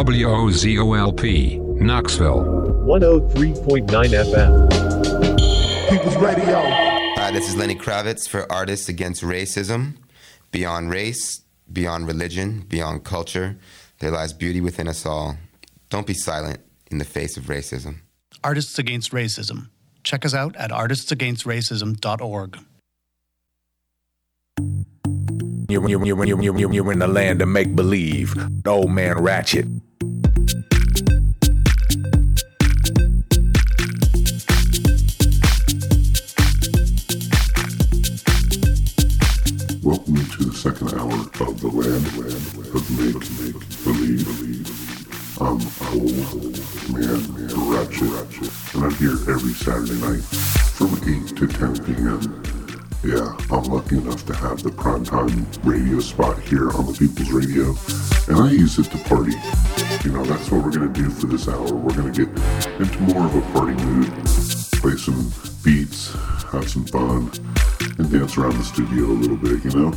WOZOLP, Knoxville. 103.9 FM. People's Radio. Hi, this is Lenny Kravitz for Artists Against Racism. Beyond race, beyond religion, beyond culture, there lies beauty within us all. Don't be silent in the face of racism. Artists Against Racism. Check us out at artistsagainstracism.org. You're, you're, you're, you're, you're, you're in the land of make believe. Old man Ratchet. Welcome to the second hour of the land, land, land of make, make, believe, believe. I'm old man, man, ratchet, and I'm here every Saturday night from 8 to 10 p.m. Yeah, I'm lucky enough to have the primetime radio spot here on the People's Radio, and I use it to party. You know, that's what we're gonna do for this hour. We're gonna get into more of a party mood, play some beats, have some fun, and dance around the studio a little bit, you know?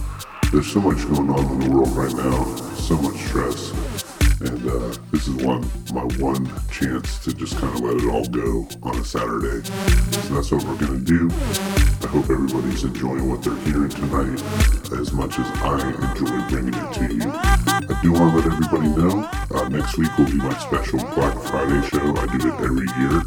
There's so much going on in the world right now, so much stress. And uh, this is one my one chance to just kind of let it all go on a Saturday. So that's what we're gonna do. I hope everybody's enjoying what they're hearing tonight as much as I enjoy bringing it to you. I do want to let everybody know uh, next week will be my special Black Friday show. I do it every year.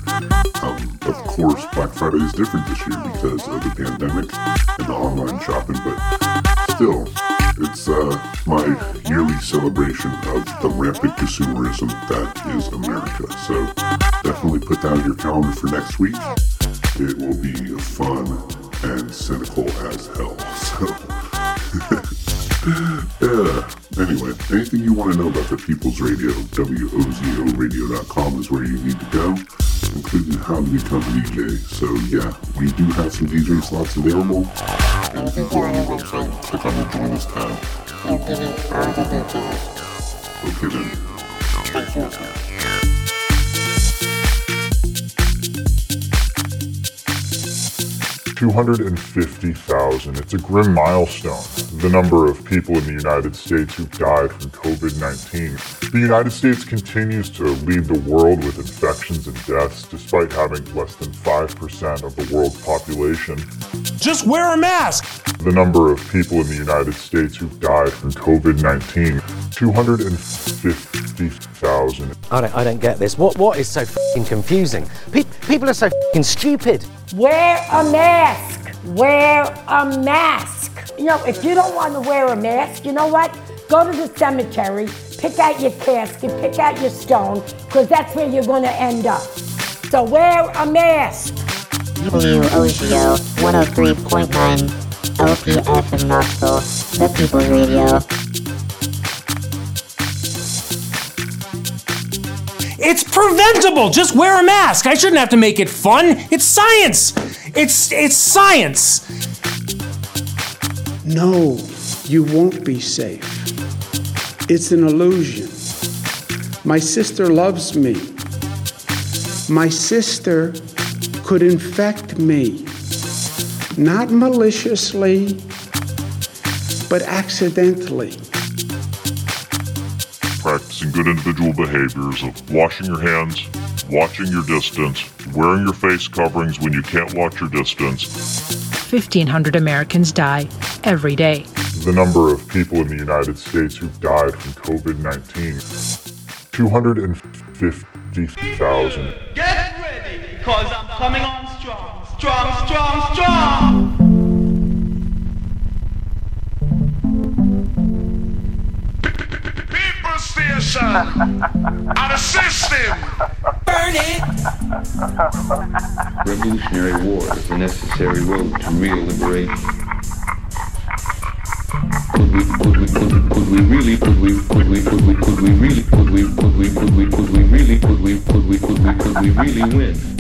Um, of course, Black Friday is different this year because of the pandemic and the online shopping, but still, it's uh, my yearly celebration of the rampant consumerism that is America. So definitely put that on your calendar for next week. It will be fun and cynical as hell. So, yeah. Anyway, anything you want to know about the People's Radio, WOZORadio.com is where you need to go, including how to become a DJ. So, yeah, we do have some DJ slots available. And if you go on the website, click on the Join Us tab. You'll give you all the details. Okay then. Two hundred and fifty thousand. It's a grim milestone. The number of people in the United States who've died from COVID 19. The United States continues to lead the world with infections and deaths, despite having less than 5% of the world's population. Just wear a mask! The number of people in the United States who've died from COVID 19 250,000. I don't, I don't get this. What, what is so fing confusing? Pe- people are so fing stupid. Wear a mask. Wear a mask. You know, if you don't want to wear a mask, you know what? Go to the cemetery, pick out your casket, pick out your stone, because that's where you're going to end up. So wear a mask. WOZO 103.9 LPF in Knoxville, the People's Radio. It's preventable. Just wear a mask. I shouldn't have to make it fun. It's science. It's it's science. No, you won't be safe. It's an illusion. My sister loves me. My sister could infect me, not maliciously, but accidentally. Practicing good individual behaviors of washing your hands, watching your distance, wearing your face coverings when you can't watch your distance. 1,500 Americans die every day. The number of people in the United States who've died from COVID 19 250,000. Get ready, cause I'm coming on strong, strong, strong, strong. Station. Out of system. Burn it. Revolutionary War is the necessary road to real liberation. Could we, could we, could we, could we really, could we, could we, could we, could we really, could we, could we, could we, could we really, could we, could we, could we, could we really win?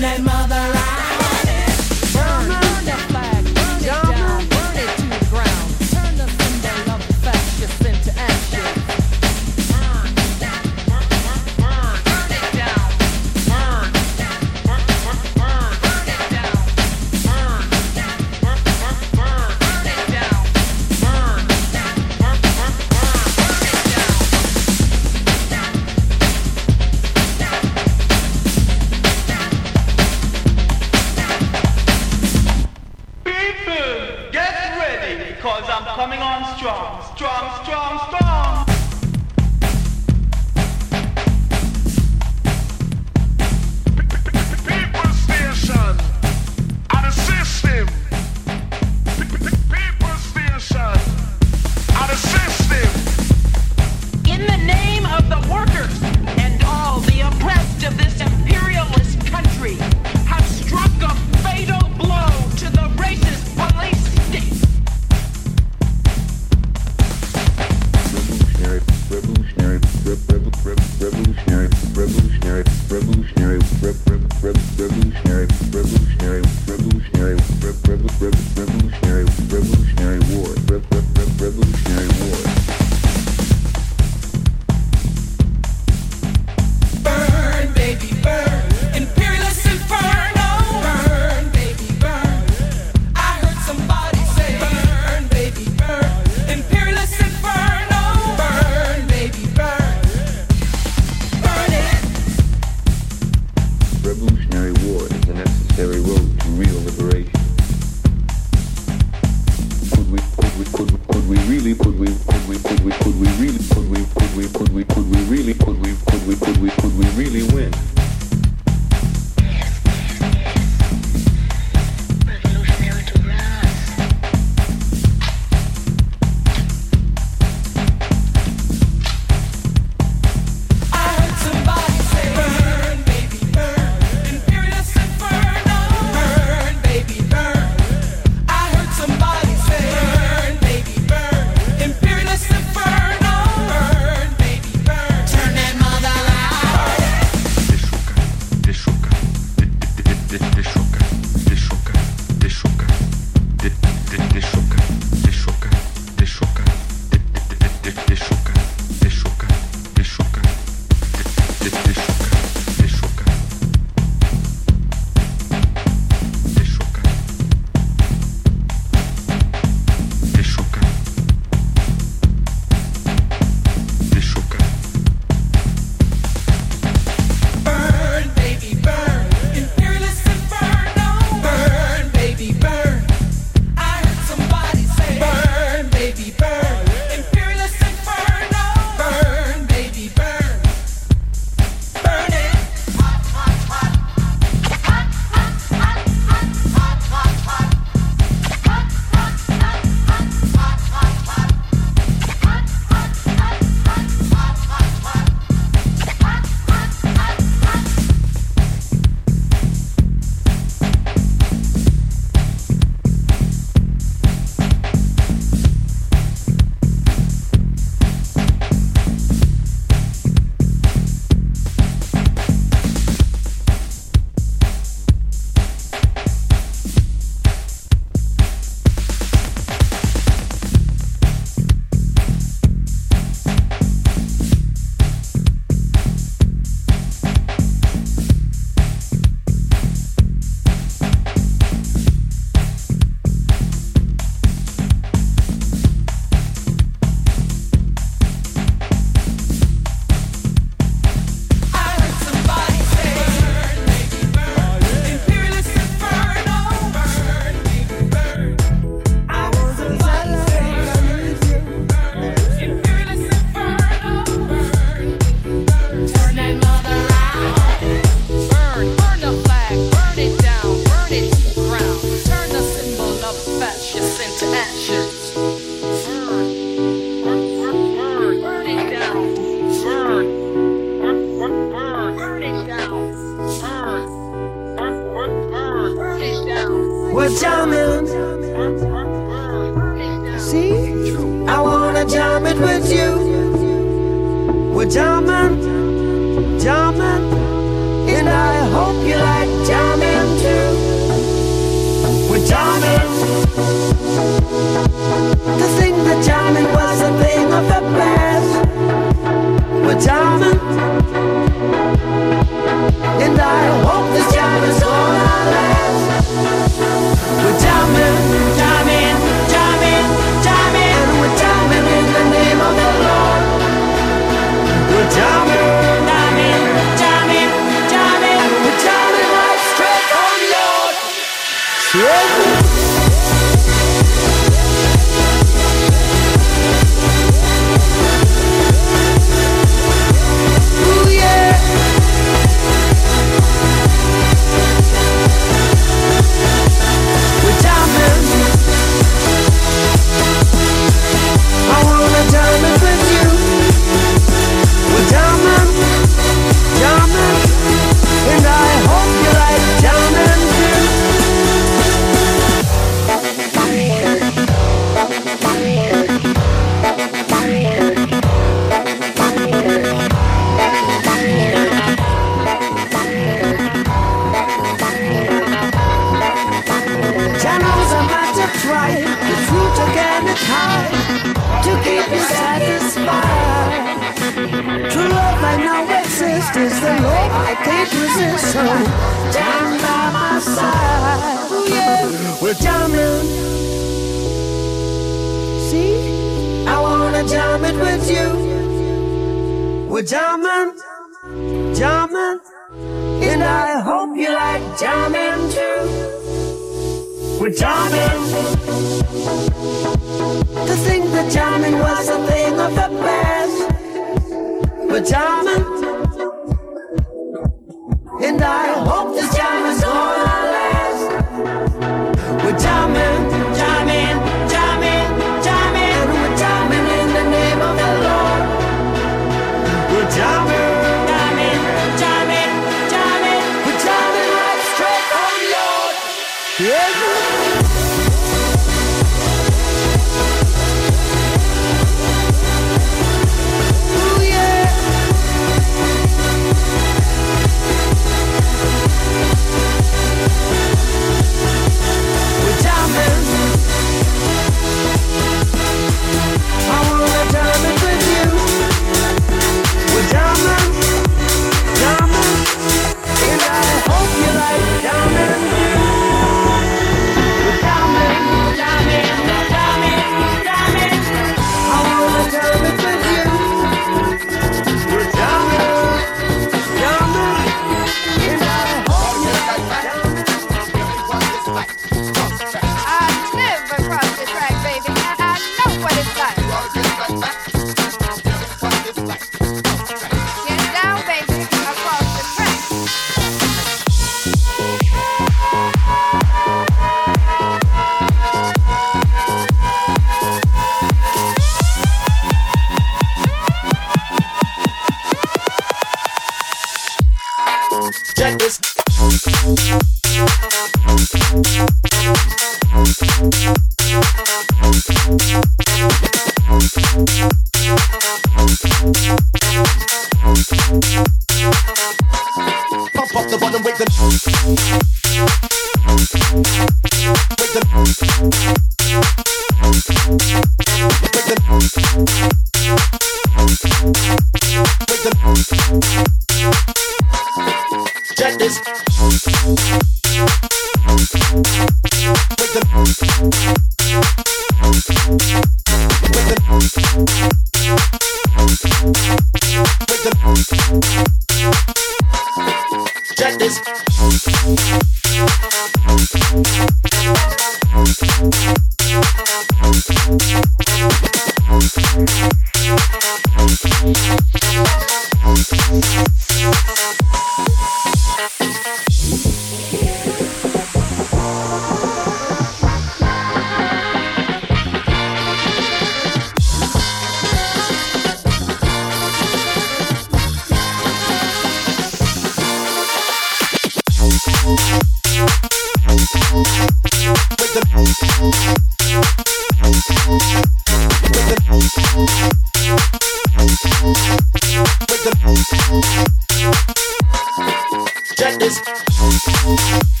Check this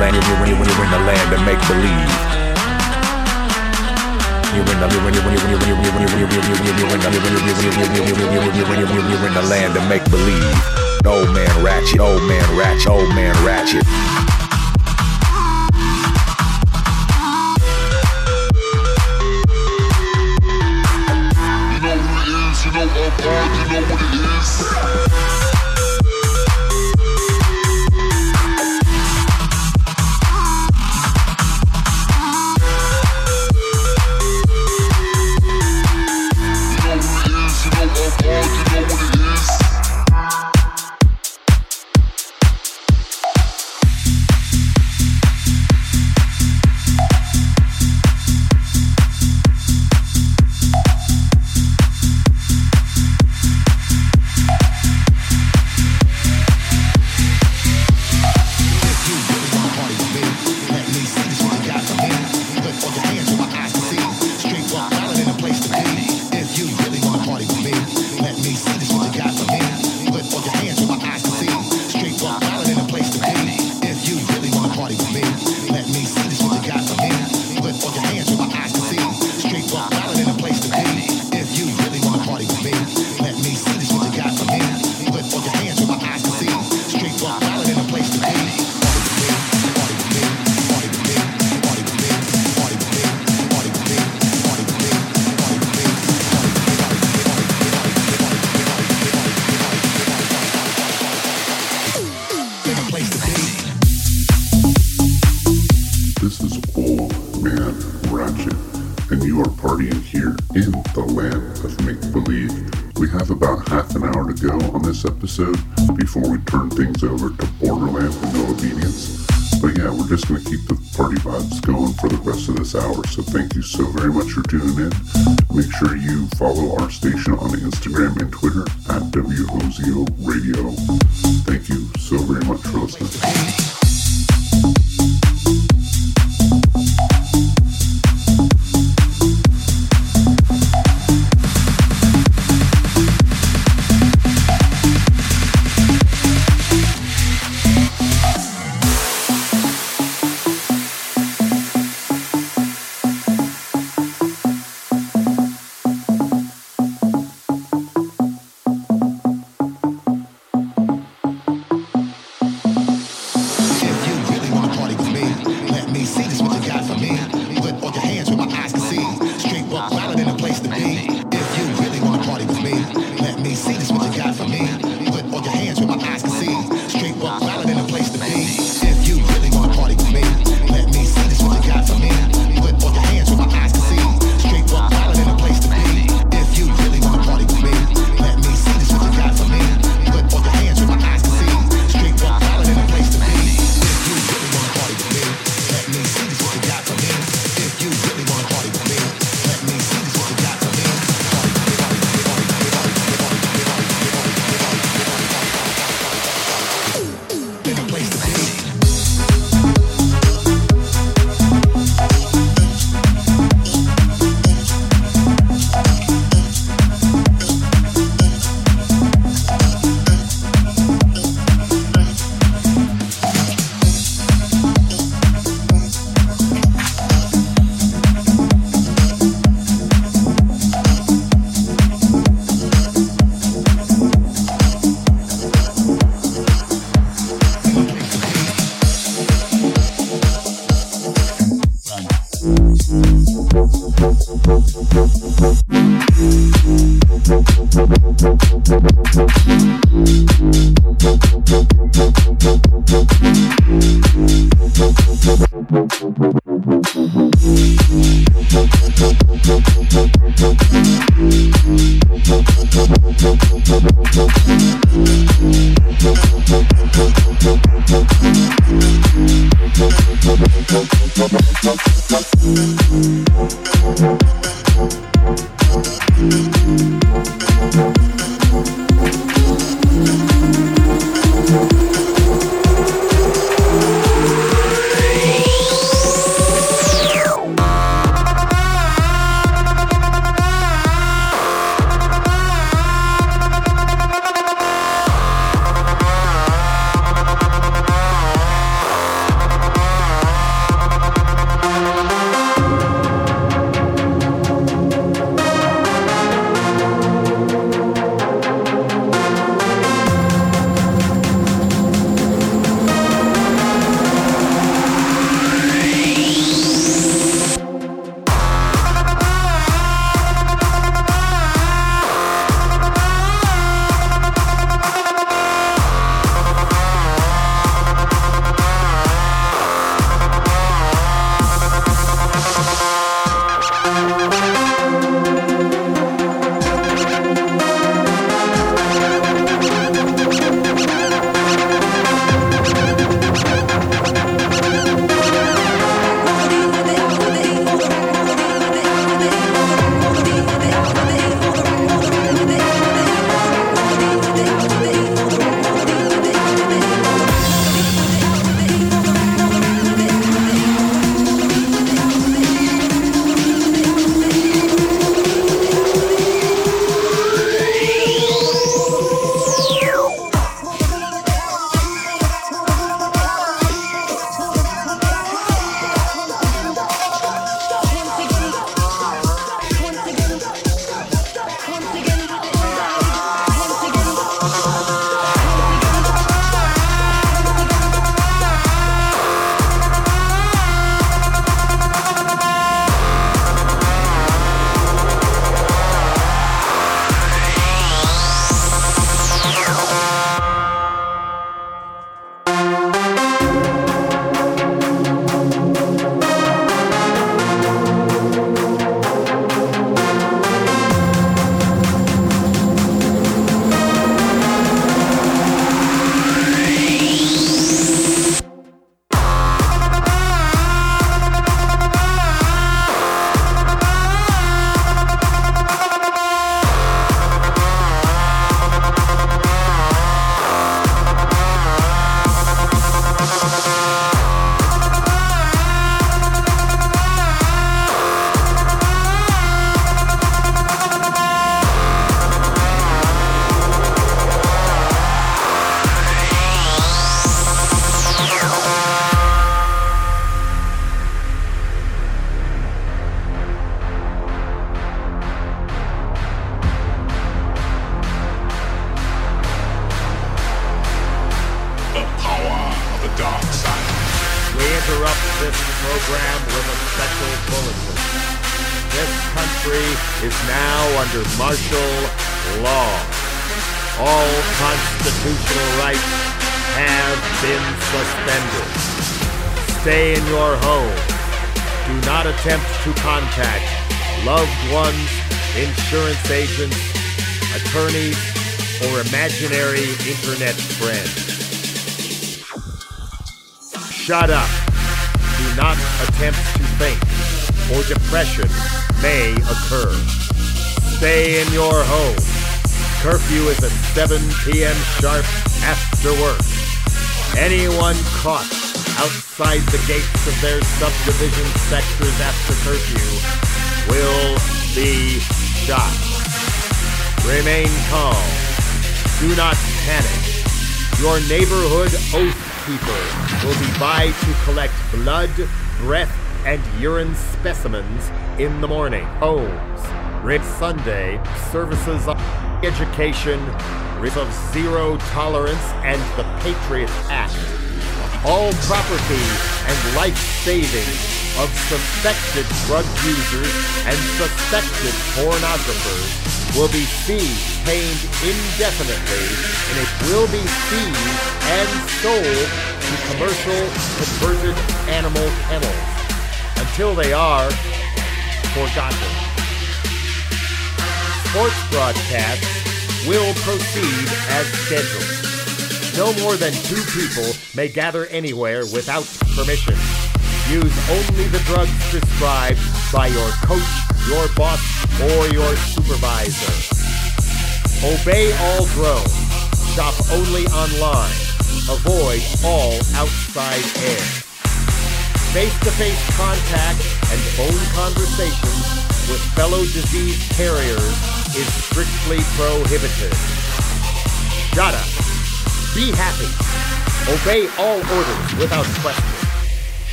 you're you're land you're in, you're you're in the land of make believe. You're you're you're you're you're you're you're you're you're you're you're you're you're you're you're you're in the land of make believe. Old man ratchet, old man ratchet, old man ratchet. You know who it is, you know I'm hard, you know what it is. In the land of make believe. We have about half an hour to go on this episode before we turn things over to Borderland and No Obedience. But yeah, we're just going to keep the party vibes going for the rest of this hour. So thank you so very much for tuning in. Make sure you follow our station on Instagram and Twitter at WOZO Radio. Thank you so very much for listening. Insurance agents, attorneys, or imaginary internet friends. Shut up. Do not attempt to think, or depression may occur. Stay in your home. Curfew is at 7 p.m. sharp after work. Anyone caught outside the gates of their subdivision sectors after curfew will be shot. Remain calm. Do not panic. Your neighborhood oath keeper will be by to collect blood, breath, and urine specimens in the morning. Homes. Red Sunday services of education, risk of zero tolerance, and the Patriot Act. All property and life savings of suspected drug users and suspected pornographers will be paid indefinitely, and it will be seized and sold to commercial converted animal kennels until they are forgotten. Sports broadcasts will proceed as scheduled. No more than two people may gather anywhere without permission. Use only the drugs prescribed by your coach, your boss, or your supervisor. Obey all drones. Shop only online. Avoid all outside air. Face-to-face contact and phone conversations with fellow disease carriers is strictly prohibited. Up. Be happy. Obey all orders without question.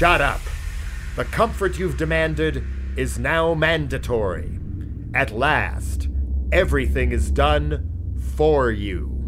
Shut up. The comfort you've demanded is now mandatory. At last, everything is done for you.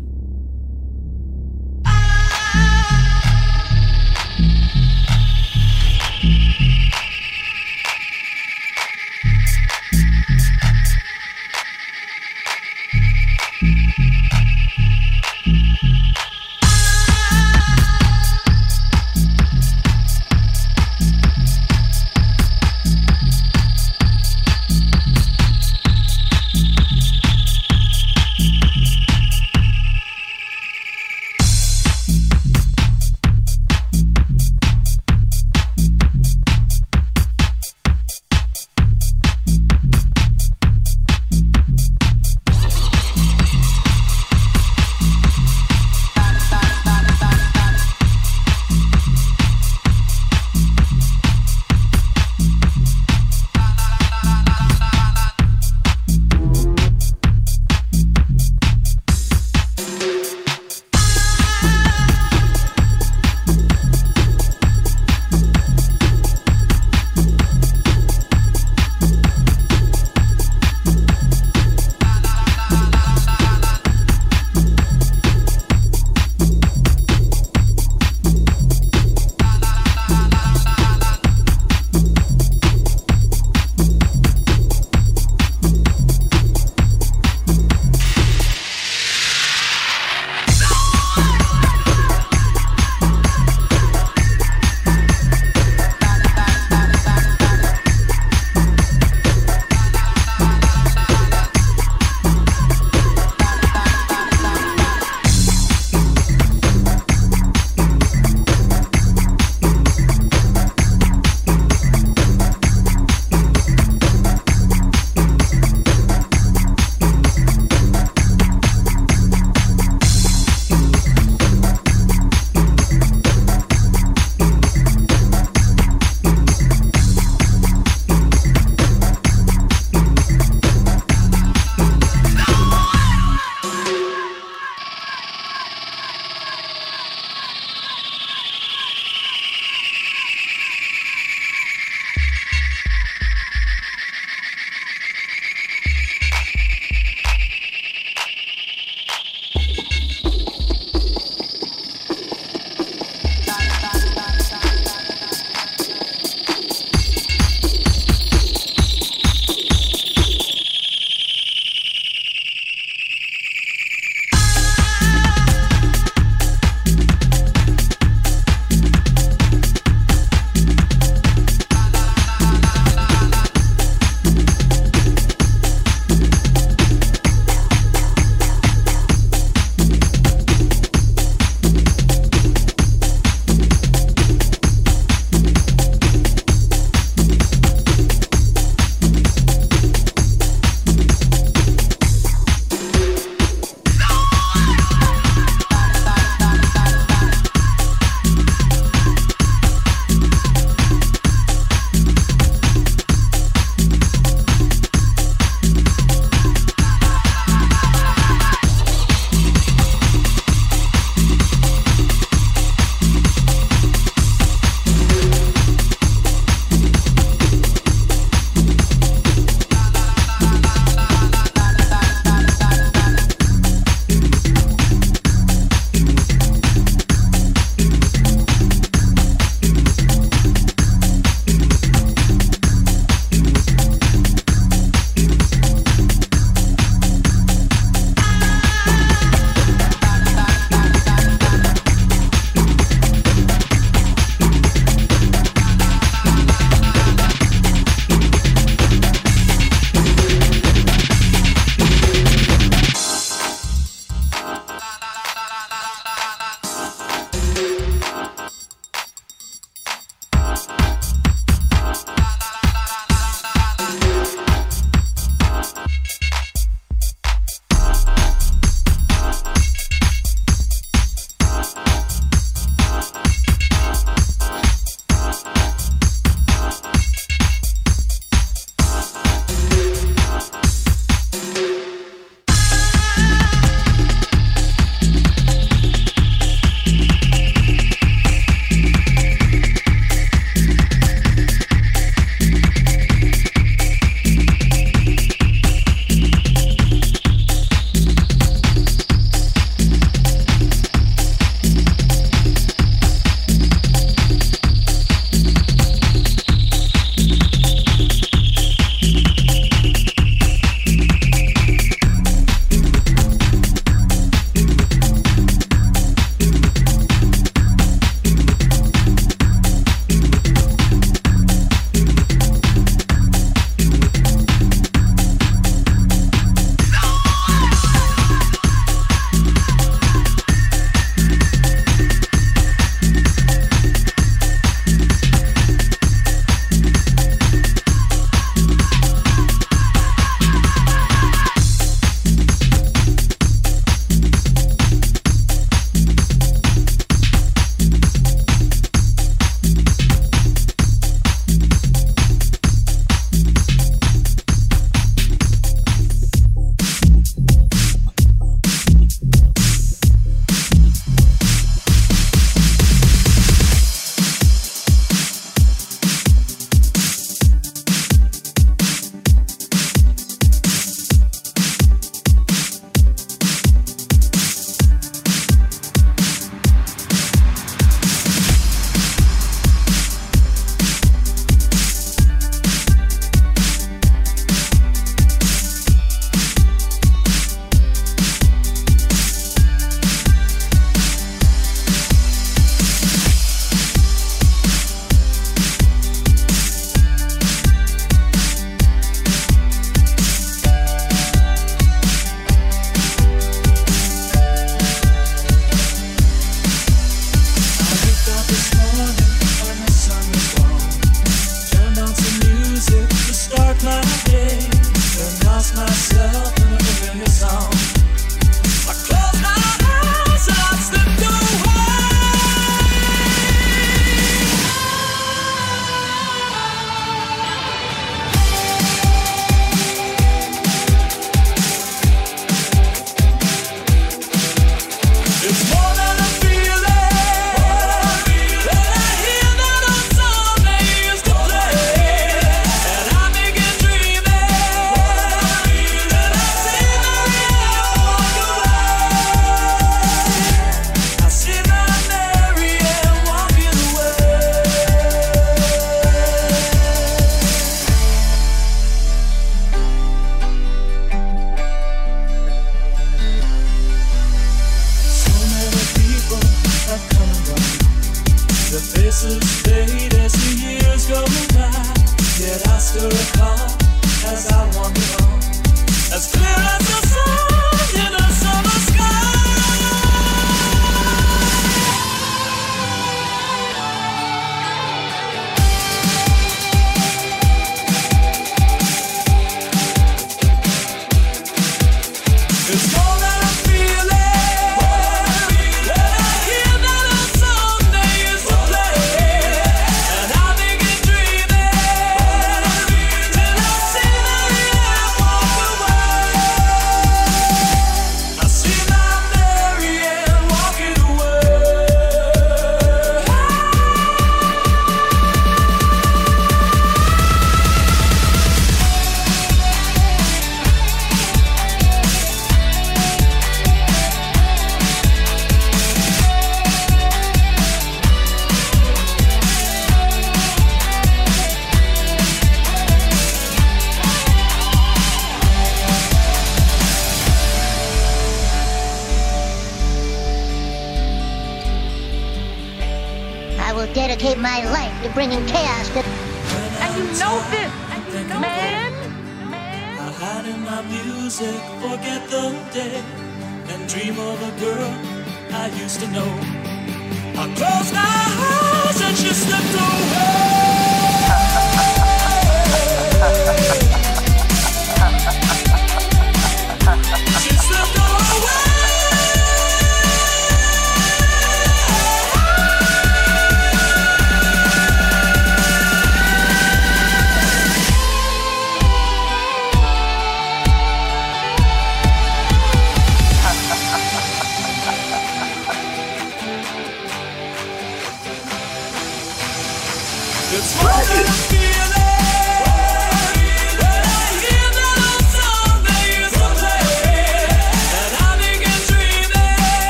Bringing chaos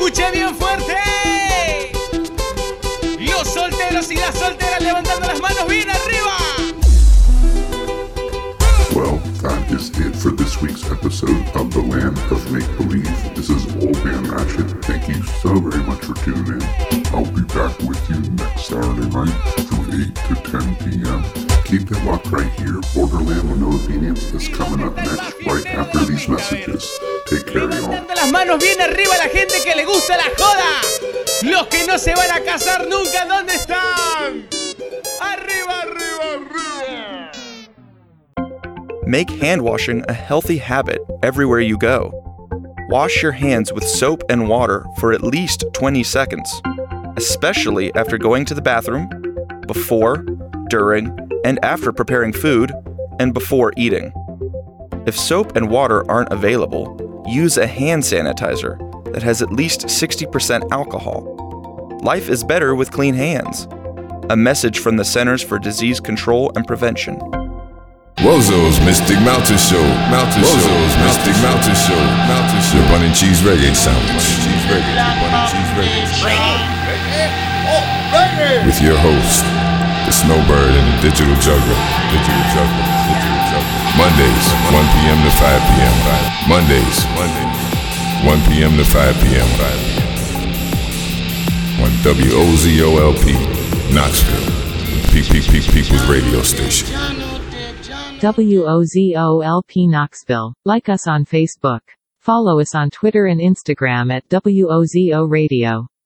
escuche bien fuerte. Los solteros y las solteras levantando las manos bien arriba. Well, that is it for this week's episode of The Land of Make Believe. This is Old Man Ratchet. Thank you so very much for tuning in. I'll be back with you next Saturday night from 8 to 10 p.m. Keep it locked right here. Borderland with No Obedience is coming up next, right after these messages. Take. Levantando las manos bien arriba la gente que le gusta la joda. Los que no se van a casar nunca, ¿dónde están? Arriba, arriba, arriba. Make hand washing a healthy habit everywhere you go. Wash your hands with soap and water for at least 20 seconds, especially after going to the bathroom, before, during, and after preparing food, and before eating. If soap and water aren't available, use a hand sanitizer that has at least 60% alcohol. Life is better with clean hands. A message from the Centers for Disease Control and Prevention. Wozo's Mystic Mountain Show. Mountain Wozo's Mystic Mountain Show. Mountain Show. Bun and cheese reggae sandwich. Cheese reggae. Bun and cheese reggae. With your host, the Snowbird and the Digital Juggler. Digital Juggler. Digital Juggler. Mondays, 1 p.m. to 5 p.m. Mondays, Monday, 1 p.m. to 5 p.m. On WOZOLP, Knoxville, PPP People's Radio Station. WOZOLP Knoxville. Like us on Facebook. Follow us on Twitter and Instagram at WOZO Radio.